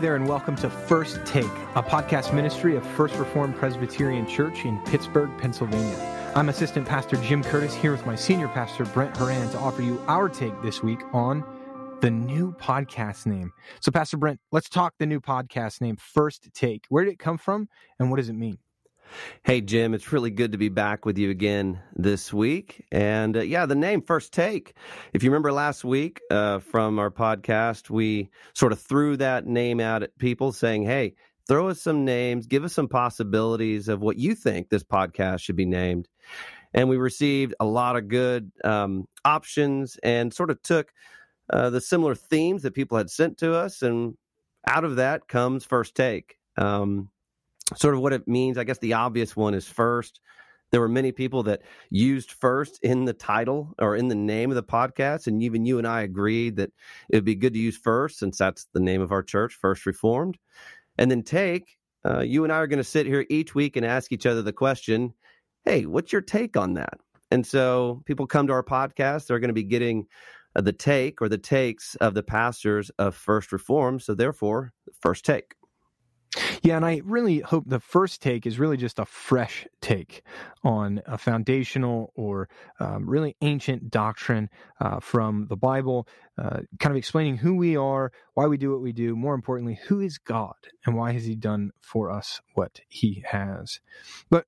There, and welcome to First Take, a podcast ministry of First Reformed Presbyterian Church in Pittsburgh, Pennsylvania. I'm Assistant Pastor Jim Curtis here with my senior pastor Brent Horan to offer you our take this week on the new podcast name. So, Pastor Brent, let's talk the new podcast name, First Take. Where did it come from, and what does it mean? Hey, Jim, it's really good to be back with you again this week. And uh, yeah, the name First Take. If you remember last week uh, from our podcast, we sort of threw that name out at people saying, hey, throw us some names, give us some possibilities of what you think this podcast should be named. And we received a lot of good um, options and sort of took uh, the similar themes that people had sent to us. And out of that comes First Take. Um, sort of what it means. I guess the obvious one is first. There were many people that used first in the title or in the name of the podcast. And even you and I agreed that it would be good to use first since that's the name of our church, First Reformed. And then take, uh, you and I are going to sit here each week and ask each other the question hey, what's your take on that? And so people come to our podcast, they're going to be getting uh, the take or the takes of the pastors of First Reform. So therefore, first take. Yeah, and I really hope the first take is really just a fresh take on a foundational or um, really ancient doctrine uh, from the Bible, uh, kind of explaining who we are, why we do what we do, more importantly, who is God and why has He done for us what He has. But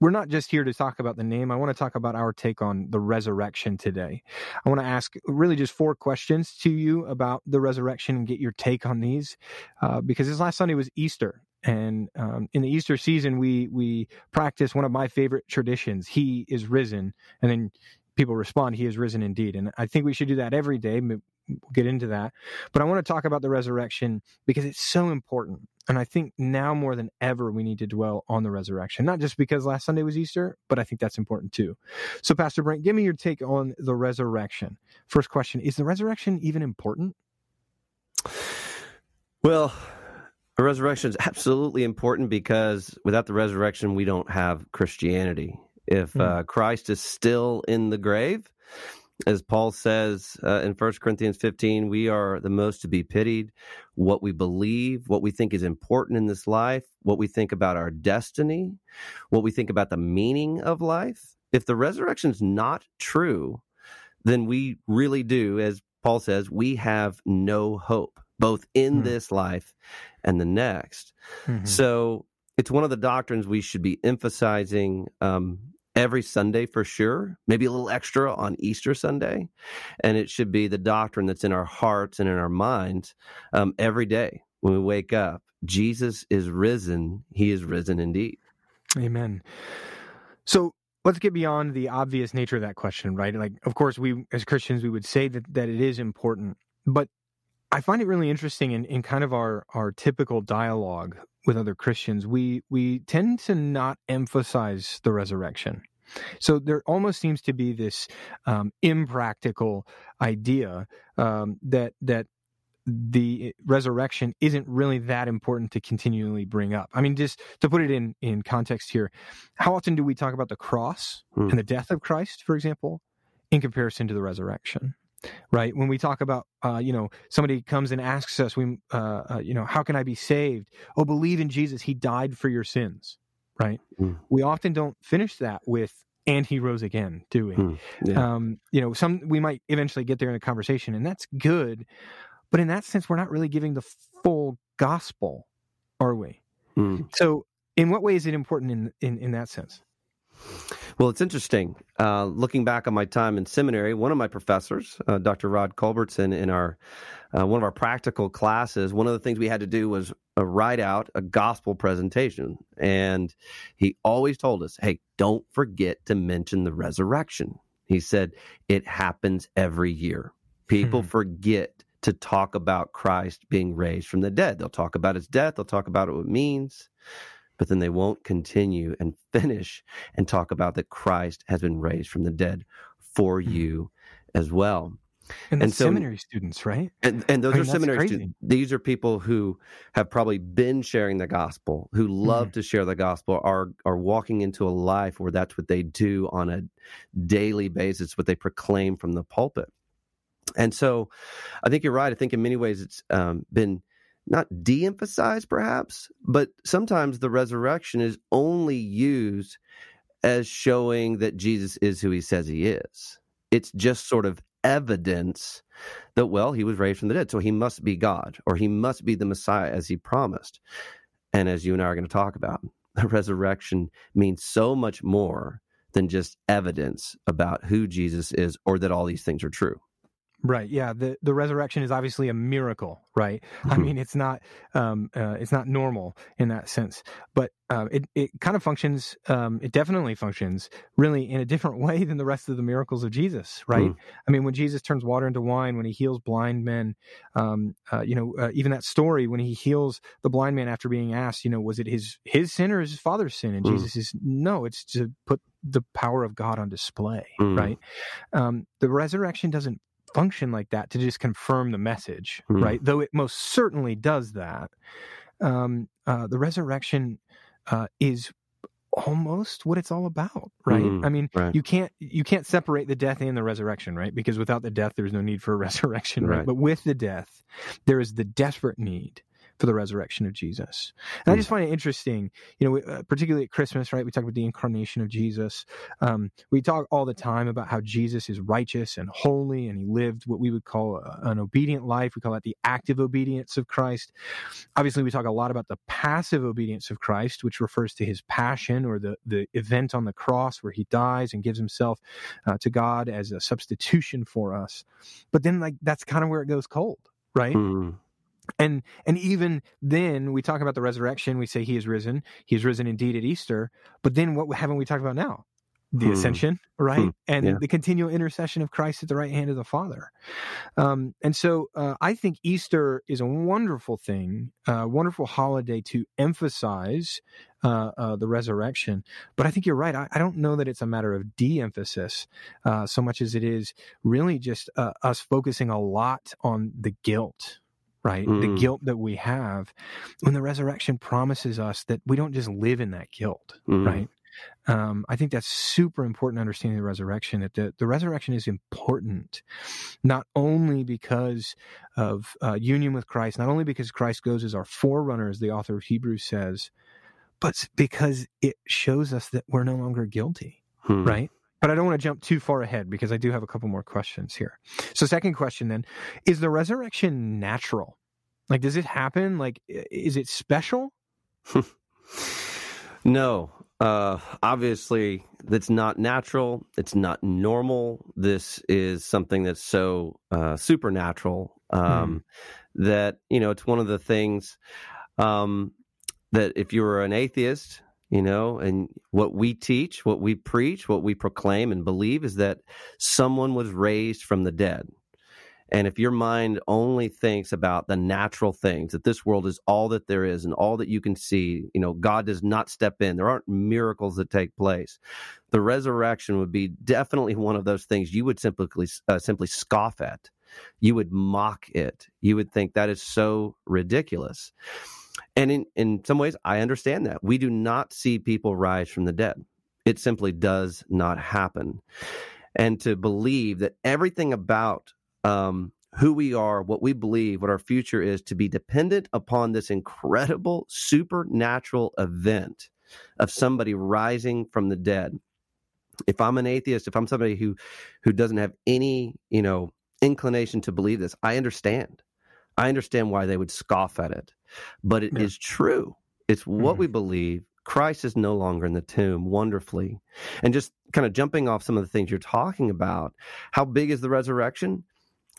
we're not just here to talk about the name. I want to talk about our take on the resurrection today. I want to ask really just four questions to you about the resurrection and get your take on these, uh, because this last Sunday was Easter, and um, in the Easter season, we we practice one of my favorite traditions. He is risen, and then people respond, "He is risen indeed." And I think we should do that every day. We'll get into that, but I want to talk about the resurrection because it's so important. And I think now more than ever, we need to dwell on the resurrection, not just because last Sunday was Easter, but I think that's important too. So, Pastor Brent, give me your take on the resurrection. First question Is the resurrection even important? Well, the resurrection is absolutely important because without the resurrection, we don't have Christianity. If mm. uh, Christ is still in the grave, as Paul says uh, in 1 Corinthians 15, we are the most to be pitied. What we believe, what we think is important in this life, what we think about our destiny, what we think about the meaning of life. If the resurrection is not true, then we really do, as Paul says, we have no hope, both in mm-hmm. this life and the next. Mm-hmm. So it's one of the doctrines we should be emphasizing um, every Sunday for sure, maybe a little extra on Easter Sunday. And it should be the doctrine that's in our hearts and in our minds um, every day when we wake up. Jesus is risen. He is risen indeed. Amen. So let's get beyond the obvious nature of that question, right? Like, of course, we as Christians, we would say that, that it is important, but I find it really interesting in, in kind of our, our typical dialogue with other Christians. We we tend to not emphasize the resurrection. So there almost seems to be this um, impractical idea um, that that the resurrection isn't really that important to continually bring up. I mean, just to put it in in context here, how often do we talk about the cross hmm. and the death of Christ, for example, in comparison to the resurrection? right when we talk about uh, you know somebody comes and asks us we uh, uh, you know how can i be saved oh believe in jesus he died for your sins right mm. we often don't finish that with and he rose again do we mm. yeah. um, you know some we might eventually get there in a conversation and that's good but in that sense we're not really giving the full gospel are we mm. so in what way is it important in in, in that sense well, it's interesting. Uh, looking back on my time in seminary, one of my professors, uh, Dr. Rod Culbertson, in our uh, one of our practical classes, one of the things we had to do was uh, write out a gospel presentation, and he always told us, "Hey, don't forget to mention the resurrection." He said it happens every year. People hmm. forget to talk about Christ being raised from the dead. They'll talk about his death. They'll talk about what it means but then they won't continue and finish and talk about that Christ has been raised from the dead for mm-hmm. you as well. And, and so, seminary students, right? And, and those I mean, are seminary students. These are people who have probably been sharing the gospel, who love mm-hmm. to share the gospel, are are walking into a life where that's what they do on a daily basis, what they proclaim from the pulpit. And so, I think you're right. I think in many ways it's um, been not de emphasized perhaps, but sometimes the resurrection is only used as showing that Jesus is who he says he is. It's just sort of evidence that, well, he was raised from the dead, so he must be God or he must be the Messiah as he promised. And as you and I are going to talk about, the resurrection means so much more than just evidence about who Jesus is or that all these things are true. Right. Yeah. The the resurrection is obviously a miracle, right? Mm-hmm. I mean, it's not um, uh, it's not normal in that sense, but uh, it it kind of functions. Um, it definitely functions really in a different way than the rest of the miracles of Jesus, right? Mm. I mean, when Jesus turns water into wine, when he heals blind men, um, uh, you know, uh, even that story when he heals the blind man after being asked, you know, was it his his sin or his father's sin? And mm. Jesus is no, it's to put the power of God on display, mm. right? Um, the resurrection doesn't function like that to just confirm the message, mm. right? Though it most certainly does that. Um, uh, the resurrection uh, is almost what it's all about right mm, i mean right. you can't you can't separate the death and the resurrection right because without the death there's no need for a resurrection right, right. but with the death there is the desperate need for the resurrection of Jesus. And. I just hmm. find it interesting, you know, uh, particularly at Christmas, right? We talk about the incarnation of Jesus. Um, we talk all the time about how Jesus is righteous and holy, and he lived what we would call a, an obedient life. We call that the active obedience of Christ. Obviously, we talk a lot about the passive obedience of Christ, which refers to his passion or the, the event on the cross where he dies and gives himself uh, to God as a substitution for us. But then, like, that's kind of where it goes cold, right? Mm and and even then we talk about the resurrection we say he is risen he is risen indeed at easter but then what haven't we talked about now the hmm. ascension right hmm. and yeah. the continual intercession of christ at the right hand of the father um, and so uh, i think easter is a wonderful thing a wonderful holiday to emphasize uh, uh, the resurrection but i think you're right I, I, don't know that it's a matter of de-emphasis uh, so much as it is really just uh, us focusing a lot on the guilt right? Mm. The guilt that we have when the resurrection promises us that we don't just live in that guilt, mm. right? Um, I think that's super important understanding the resurrection. That the, the resurrection is important, not only because of uh, union with Christ, not only because Christ goes as our forerunner, as the author of Hebrews says, but because it shows us that we're no longer guilty, hmm. right? But I don't want to jump too far ahead because I do have a couple more questions here. So, second question then is the resurrection natural? Like, does it happen? Like, is it special? no. Uh, obviously, that's not natural. It's not normal. This is something that's so uh, supernatural um, hmm. that, you know, it's one of the things um, that if you were an atheist, you know and what we teach what we preach what we proclaim and believe is that someone was raised from the dead. And if your mind only thinks about the natural things that this world is all that there is and all that you can see you know god does not step in. There aren't miracles that take place. The resurrection would be definitely one of those things you would simply uh, simply scoff at. You would mock it. You would think that is so ridiculous and in, in some ways, I understand that. We do not see people rise from the dead. It simply does not happen. And to believe that everything about um, who we are, what we believe, what our future is, to be dependent upon this incredible supernatural event of somebody rising from the dead. If I'm an atheist, if I'm somebody who who doesn't have any, you know, inclination to believe this, I understand. I understand why they would scoff at it, but it yeah. is true. It's what mm-hmm. we believe. Christ is no longer in the tomb wonderfully. And just kind of jumping off some of the things you're talking about, how big is the resurrection?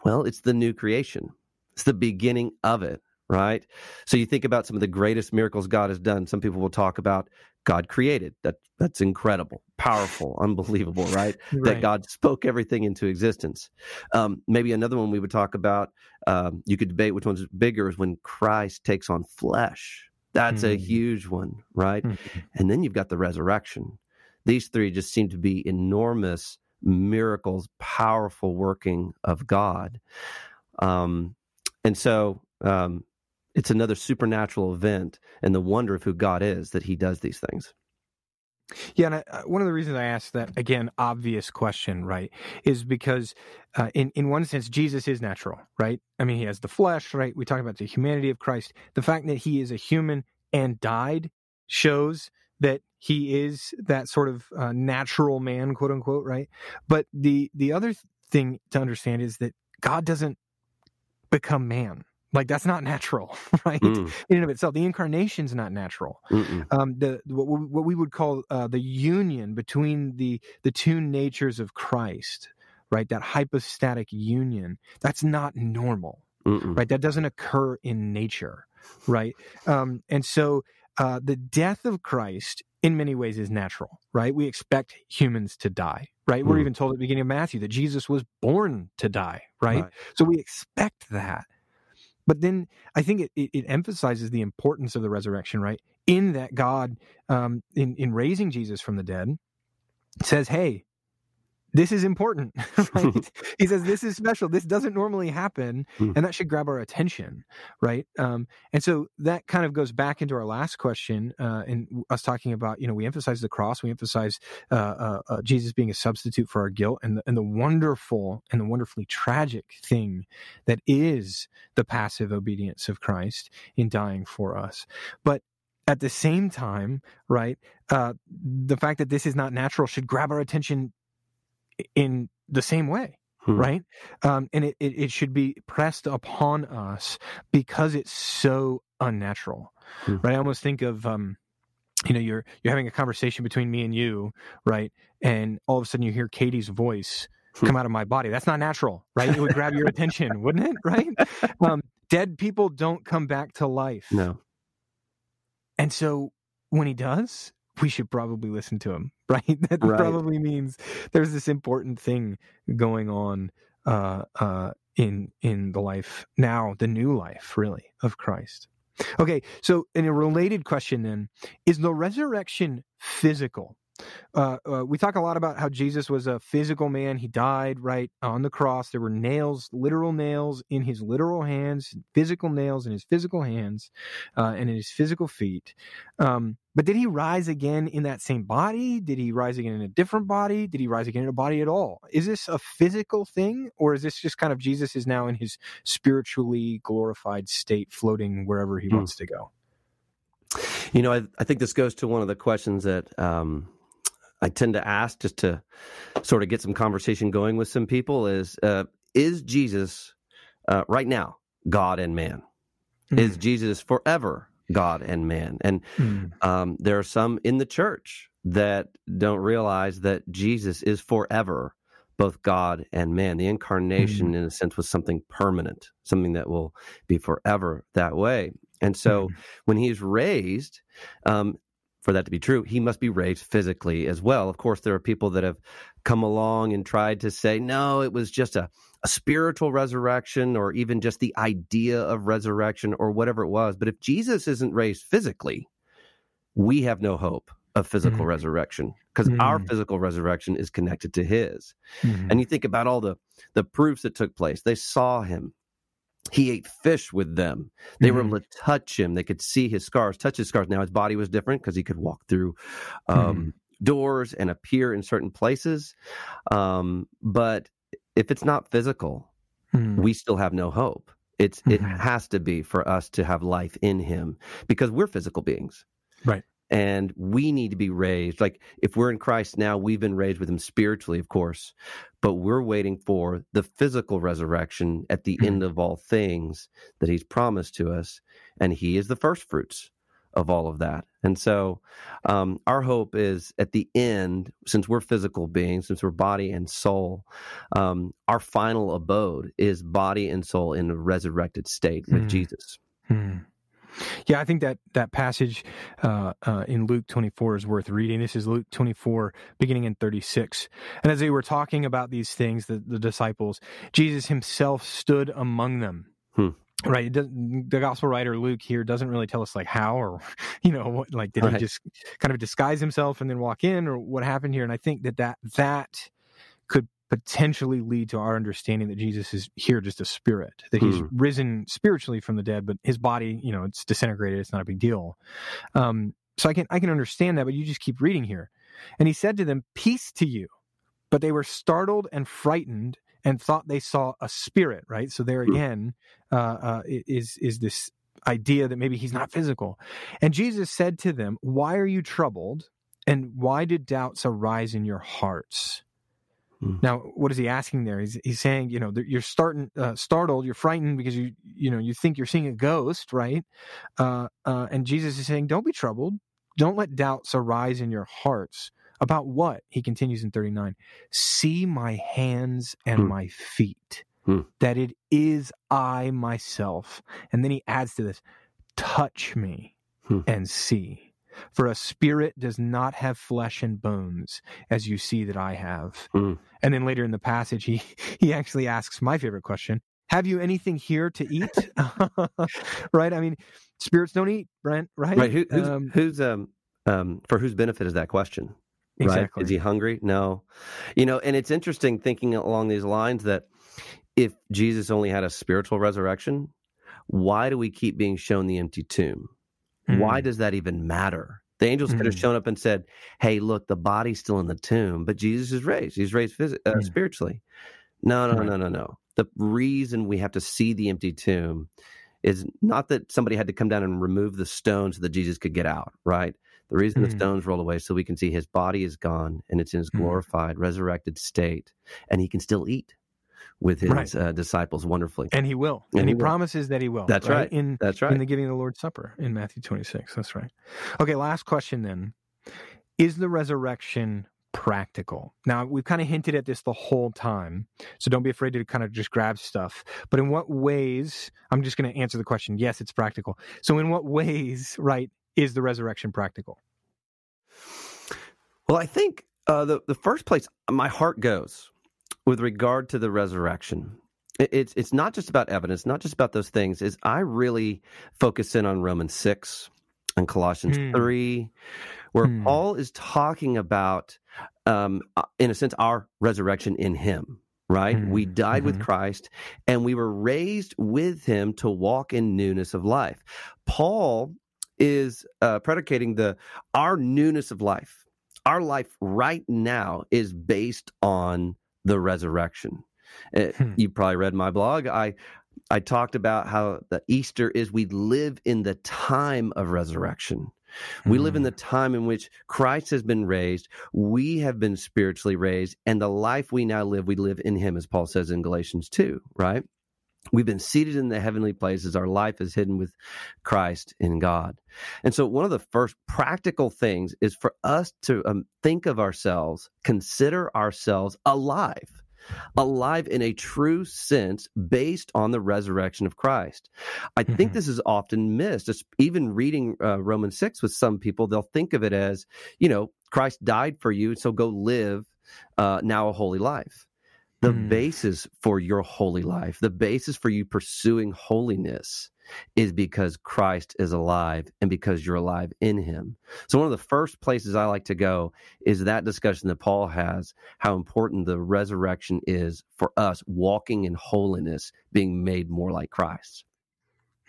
Well, it's the new creation, it's the beginning of it, right? So you think about some of the greatest miracles God has done. Some people will talk about God created. That that's incredible, powerful, unbelievable, right? right? That God spoke everything into existence. Um, maybe another one we would talk about. Um, you could debate which one's bigger is when Christ takes on flesh. That's mm. a huge one, right? Mm. And then you've got the resurrection. These three just seem to be enormous miracles, powerful working of God. Um, and so um, it's another supernatural event and the wonder of who God is that he does these things. Yeah, and I, one of the reasons I asked that again obvious question, right, is because uh, in in one sense Jesus is natural, right? I mean, he has the flesh, right? We talk about the humanity of Christ. The fact that he is a human and died shows that he is that sort of uh, natural man, quote unquote, right? But the the other thing to understand is that God doesn't become man, like that's not natural, right? Mm. In and of itself, the incarnation is not natural. Um, the what, what, we would call uh, the union between the the two natures of Christ, right? That hypostatic union, that's not normal, Mm-mm. right? That doesn't occur in nature, right? Um, and so uh, the death of Christ, in many ways, is natural, right? We expect humans to die, right? Mm. We're even told at the beginning of Matthew that Jesus was born to die, right? right. So we expect that. But then I think it, it, it, emphasizes the importance of the resurrection, right? In that God, um, in, in raising Jesus from the dead, says, hey, this is important right? He says this is special. This doesn't normally happen mm. and that should grab our attention right? Um, and so that kind of goes back into our last question uh, and us talking about you know we emphasize the cross we emphasize uh, uh, uh, jesus being a substitute for our guilt and the, and the wonderful and the wonderfully tragic thing that is the passive obedience of christ in dying for us. But at the same time, right, uh, the fact that this is not natural should grab our attention in the same way. Hmm. Right. Um, and it, it, it, should be pressed upon us because it's so unnatural. Hmm. Right. I almost think of, um, you know, you're, you're having a conversation between me and you, right? And all of a sudden you hear Katie's voice hmm. come out of my body. That's not natural, right? It would grab your attention, wouldn't it? Right. Um, dead people don't come back to life. No. And so when he does, we should probably listen to him, right? That right. probably means there's this important thing going on uh, uh, in in the life now, the new life, really, of Christ. Okay, so in a related question, then, is the resurrection physical? Uh, uh, we talk a lot about how Jesus was a physical man. He died right on the cross. There were nails, literal nails in his literal hands, physical nails in his physical hands, uh, and in his physical feet. Um, but did he rise again in that same body? Did he rise again in a different body? Did he rise again in a body at all? Is this a physical thing, or is this just kind of Jesus is now in his spiritually glorified state, floating wherever he hmm. wants to go? You know, I, I, think this goes to one of the questions that um, I tend to ask just to sort of get some conversation going with some people is uh, is Jesus uh, right now God and man? Mm. Is Jesus forever God and man? And mm. um, there are some in the church that don't realize that Jesus is forever both God and man. The incarnation, mm. in a sense, was something permanent, something that will be forever that way. And so mm. when he's raised, um, for that to be true, he must be raised physically as well. Of course, there are people that have come along and tried to say, no, it was just a, a spiritual resurrection or even just the idea of resurrection or whatever it was. But if Jesus isn't raised physically, we have no hope of physical mm-hmm. resurrection because mm-hmm. our physical resurrection is connected to his. Mm-hmm. And you think about all the the proofs that took place. They saw him he ate fish with them. They mm-hmm. were able to touch him. They could see his scars, touch his scars. Now his body was different because he could walk through um, mm-hmm. doors and appear in certain places. Um, but if it's not physical, mm-hmm. we still have no hope. It's it mm-hmm. has to be for us to have life in him because we're physical beings. Right and we need to be raised. Like if we're in Christ now, we've been raised with him spiritually, of course, but we're waiting for the physical resurrection at the end of all things that he's promised to us. And he is the first fruits of all of that. And so um, our hope is at the end, since we're physical beings, since we're body and soul, um, our final abode is body and soul in a resurrected state with mm. Jesus. Mm. Yeah, I think that that passage uh, uh, in Luke 24 is worth reading. This is Luke 24, beginning in 36. And as they were talking about these things, the, the disciples, Jesus himself stood among them. Hmm. Right, the gospel writer Luke here doesn't really tell us like how or you know what, like did right. he just kind of disguise himself and then walk in or what happened here? And I think that that that potentially lead to our understanding that Jesus is here just a spirit, that he's hmm. risen spiritually from the dead, but his body, you know, it's disintegrated. It's not a big deal. Um, so I can I can understand that, but you just keep reading here. And he said to them, Peace to you. But they were startled and frightened and thought they saw a spirit, right? So there Hmm. again uh, uh, is, is this idea that maybe he's not physical. And Jesus said to them, Why are you troubled? And why did doubts arise in your hearts? Hmm. Now, what is he asking there? He's, he's saying, you know, you're starting uh, startled, you're frightened because you, you know, you think you're seeing a ghost, right? Uh, uh, and Jesus is saying, don't be troubled. Don't let doubts arise in your hearts. About what? He continues in 39. See my hands and Hmm. my feet, Hmm. that it is I myself. And then he adds to this, touch me Hmm. and see. For a spirit does not have flesh and bones, as you see that I have. Hmm. And then later in the passage, he he actually asks my favorite question: Have you anything here to eat? right? I mean, spirits don't eat, Brent. Right? Right. Who, who's, Um, who's um um for whose benefit is that question? exactly. Right? Is he hungry? No. You know, and it's interesting thinking along these lines that if Jesus only had a spiritual resurrection, why do we keep being shown the empty tomb? Why Mm. does that even matter? The angels could have Mm. shown up and said, "Hey, look, the body's still in the tomb, but Jesus is raised. He's raised phys- uh, Mm. spiritually." No, no, Right. no, no, no. The reason we have to see the empty tomb is not that somebody had to come down and remove the stone so that Jesus could get out, right? The reason the Mm. stones roll away so we can see his body is gone and it's in his Mm. glorified, resurrected state, and he can still eat with his Right. uh, disciples wonderfully. and he will, And and, he he, will. promises that he will. That's right. In That's right. in the giving of the Lord's Supper in Matthew 26. That's right. Okay, last question then. Is the resurrection practical? Now, we've kind of hinted at this the whole time, so don't be afraid to kind of just grab stuff. But in what ways, I'm just going to answer the question yes, it's practical. So, in what ways, right, is the resurrection practical? Well, I think uh, the the first place my heart goes with regard to the resurrection. It's it's not just about evidence, not just about those things. Is I really focus in on Romans six and Colossians Hmm. three, where Hmm. Paul is talking about, um, uh, in a sense, our resurrection in Him. Right, Hmm. we died with Mhm. Christ, and we were raised with Him to walk in newness of life. Paul is uh, predicating the our newness of life our life right now is based on the resurrection. Uh, Hmm. You probably read my blog. I I talked about how the Easter is we live in the time of resurrection. We live in Hmm. the time in which Christ has been raised, we have been spiritually raised, and the life we now live, we live in him, as Paul says in Galatians 2, right? We've been seated in the heavenly places. Our life is hidden with Christ in God. And so, one of the first practical things is for us to um, think of ourselves, consider ourselves alive, alive in a true sense based on the resurrection of Christ. I think Mhm. this is often missed. It's even reading uh, Romans 6 with some people, they'll think of it as, you know, Christ died for you, so go live uh, now a holy life. The Mm. basis for your holy life, the basis for you pursuing holiness is because Christ is alive and because you're alive in him. So, one of the first places I like to go is that discussion that Paul has how important the resurrection is for us walking in holiness, being made more like Christ.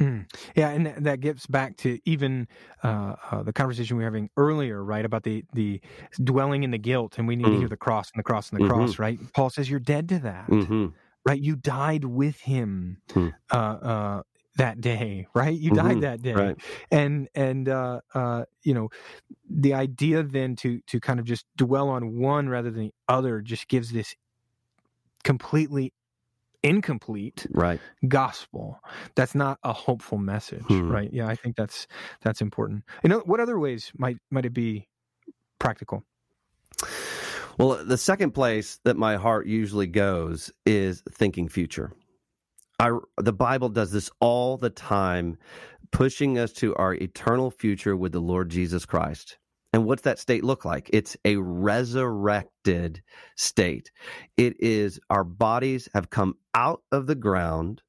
Mm. Yeah, and that- gets back to even uh, uh, the conversation we were having earlier, right? About the the dwelling in the guilt, and we need to Mm. hear the cross and the cross and the cross, right? Paul says you're dead to that, hmm right? You died with him Mm. uh, uh, that day, right? You died that day, Right. and and uh, uh, you know the idea then to to kind of just dwell on one rather than the other just gives this completely incomplete Right. gospel that's not a hopeful message Hmm. right yeah i think that's that's important you know what other ways might might it be practical Well, the second place that my heart usually goes is thinking future. I, the Bible does this all the time, pushing us to our eternal future with the Lord Jesus Christ. And what's that state look like? It's a resurrected state. It is our bodies have come out of the ground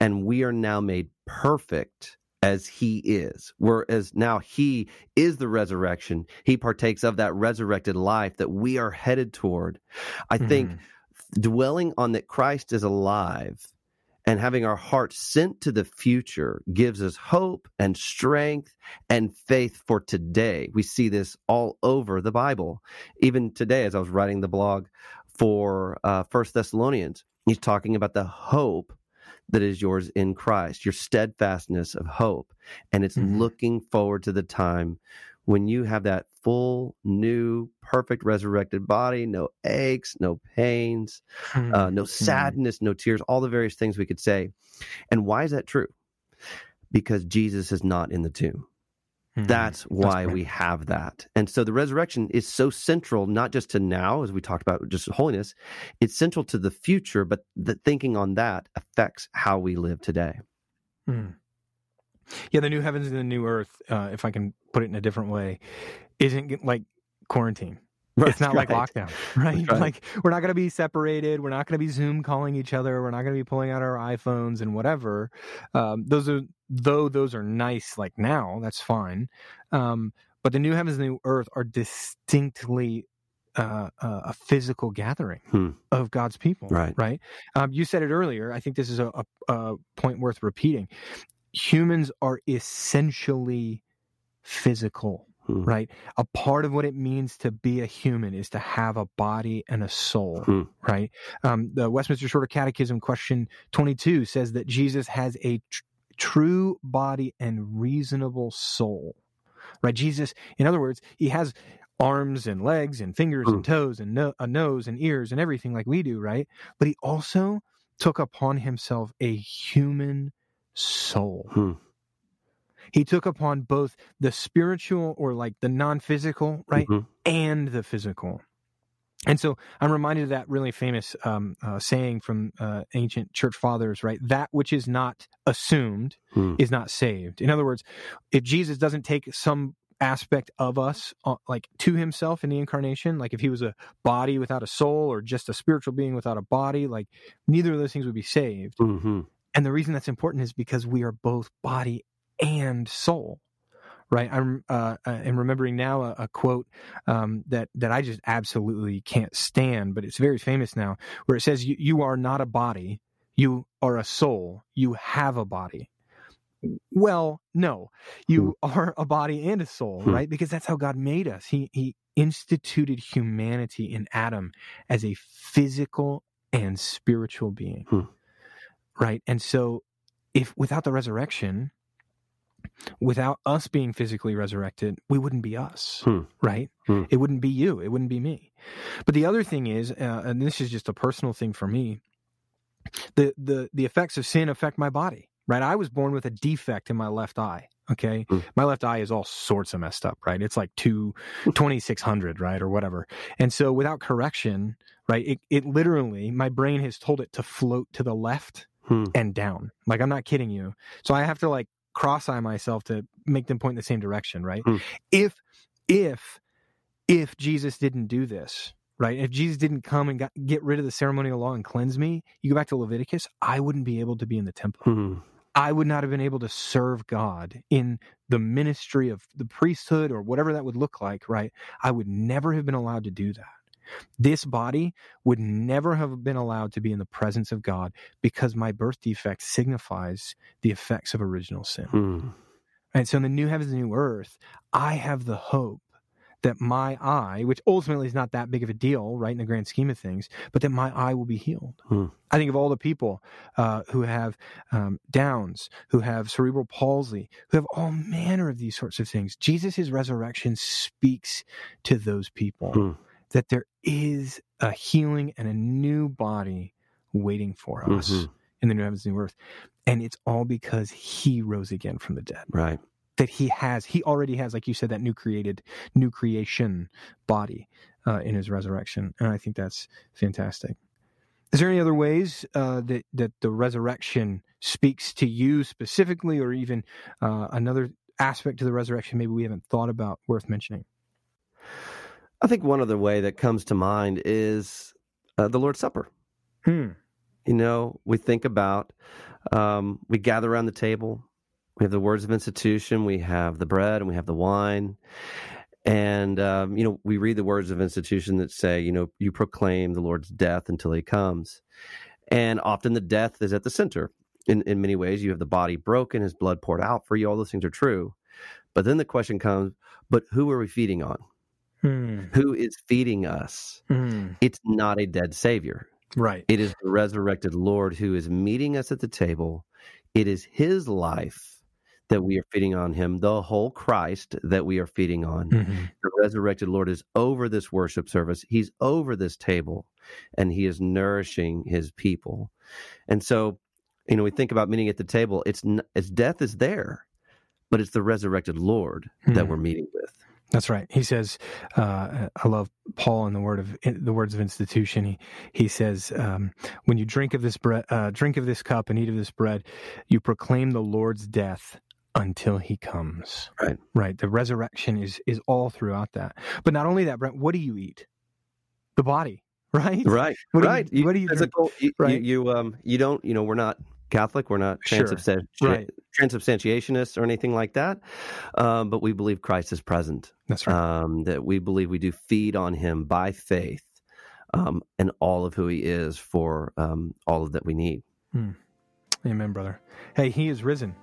and we are now made perfect as he is. Whereas now he is the resurrection. He partakes of that resurrected life that we are headed toward. I think Mhm. dwelling on that Christ is alive and having our hearts sent to the future gives us hope and strength and faith for today. We see this all over the Bible. Even today, as I was writing the blog for uh, First Thessalonians, he's talking about the hope that is yours in Christ, your steadfastness of hope. And it's mm-hmm. looking forward to the time when you have that full, new, perfect resurrected body, no aches, no pains, mm-hmm. uh, no hmm. sadness, no tears, all the various things we could say. And why is that true? Because Jesus is not in the tomb. Mm-hmm. That's why That's we have that. And so the resurrection is so central, not just to now, as we talked about just holiness, it's central to the future, but the thinking on that affects how we live today. Mm. Yeah, the new heavens and the new earth, uh, if I can put it in a different way, isn't like quarantine. Right, it's not right. like lockdown, right? right? Like we're not going to be separated. We're not going to be Zoom calling each other. We're not going to be pulling out our iPhones and whatever. Um, those are though those are nice. Like now, that's fine. Um, but the new heavens and the new earth are distinctly uh, uh, a physical gathering hmm. of God's people. Right. Right. Um, you said it earlier. I think this is a, a, a point worth repeating humans are essentially physical, hmm. right? A part of what it means to be a human is to have a body and a soul, hmm. right? Um, the Westminster Shorter Catechism, question 22, says that Jesus has a tr- true body and reasonable soul, right? Jesus, in other words, he has arms and legs and fingers and hmm. toes and no- a nose and ears and everything like we do, right? But he also took upon himself a human soul. Hmm. He took upon both the spiritual or like the non physical, right? Mm-hmm. And the physical. And so I'm reminded of that really famous um, uh, saying from uh, ancient church fathers, right? That which is not assumed hmm. is not saved. In other words, if Jesus doesn't take some aspect of us uh, like to himself in the incarnation like if he was a body without a soul or just a spiritual being without a body like neither of those things would be saved mm-hmm. And the reason that's important is because we are both body and soul right? I'm uh, I'm remembering now a, a quote um, that that I just absolutely can't stand, but it's very famous now, where it says, "You are not a body, you are a soul. You have a body." Well, no, you hmm. are a body and a soul, hmm. right? Because that's how God made us. He He instituted humanity in Adam as a physical and spiritual being. Hmm right? And so, if without the resurrection, without us being physically resurrected, we wouldn't be us, hmm. right? Hmm. It wouldn't be you. It wouldn't be me. But the other thing is, uh, and this is just a personal thing for me, the the the effects of sin affect my body, right? I was born with a defect in my left eye. Okay. Hmm. My left eye is all sorts of messed up, right? It's like two, 2600, right? Or whatever. And so without correction, right? It, it literally, my brain has told it to float to the left hmm. and down. Like I'm not kidding you. So I have to like cross eye myself to make them point in the same direction, right? Hmm. If if if Jesus didn't do this, right? If Jesus didn't come and got, get rid of the ceremonial law and cleanse me, you go back to Leviticus, I wouldn't be able to be in the temple. Hmm. I would not have been able to serve God in the ministry of the priesthood or whatever that would look like, right? I would never have been allowed to do that. This body would never have been allowed to be in the presence of God because my birth defect signifies the effects of original sin. Hmm. And so in the new heavens and new earth, I have the hope that my eye, which ultimately is not that big of a deal, right, in the grand scheme of things, but that my eye will be healed. Hmm. I think of all the people uh, who have um, Downs, who have cerebral palsy, who have all manner of these sorts of things. Jesus' resurrection speaks to those people. Hmm that there is a healing and a new body waiting for us mm-hmm. in the new heavens and new earth. And it's all because he rose again from the dead. Right. That he has, he already has, like you said, that new created, new creation body uh, in his resurrection. And I think that's fantastic. Is there any other ways uh, that that the resurrection speaks to you specifically, or even uh, another aspect to the resurrection maybe we haven't thought about worth mentioning? I think one other way that comes to mind is uh, the Lord's Supper. Hmm. You know, we think about, um, we gather around the table, we have the words of institution, we have the bread, and we have the wine. And, um, you know, we read the words of institution that say, you know, you proclaim the Lord's death until he comes. And often the death is at the center in, in many ways. You have the body broken, his blood poured out for you. All those things are true. But then the question comes, but who are we feeding on? Hmm. Who is feeding us? Hmm. It's not a dead Savior. Right. It is the resurrected Lord who is meeting us at the table. It is his life that we are feeding on him, the whole Christ that we are feeding on. Mhm. The resurrected Lord is over this worship service. He's over this table and he is nourishing his people. And so, you know, we think about meeting at the table, it's, it's death is there, but it's the resurrected Lord that Mhm. we're meeting with. That's right. He says, uh, "I love Paul in the word of in the words of institution." He he says, um, "When you drink of this bread, uh, drink of this cup, and eat of this bread, you proclaim the Lord's death until He comes." Right. Right. The resurrection is is all throughout that. But not only that, Brent. What do you eat? The body. Right. Right. What do you- right. what do you physical, you, Right. you, you, um, you don't, you know, we're not Catholic. We're not Sure. Right. transubstantiationists or anything like that. Um, but we believe Christ is present. That's right. um, that we believe we do feed on him by faith um, and all of who he is for um, all of that we need. Amen, brother. Hey, He is risen.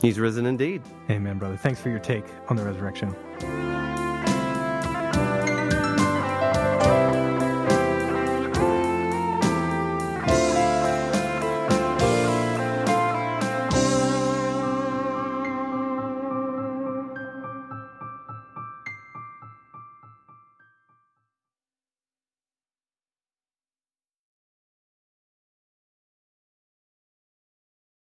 He's risen indeed. Amen, brother. Thanks for your take on the resurrection.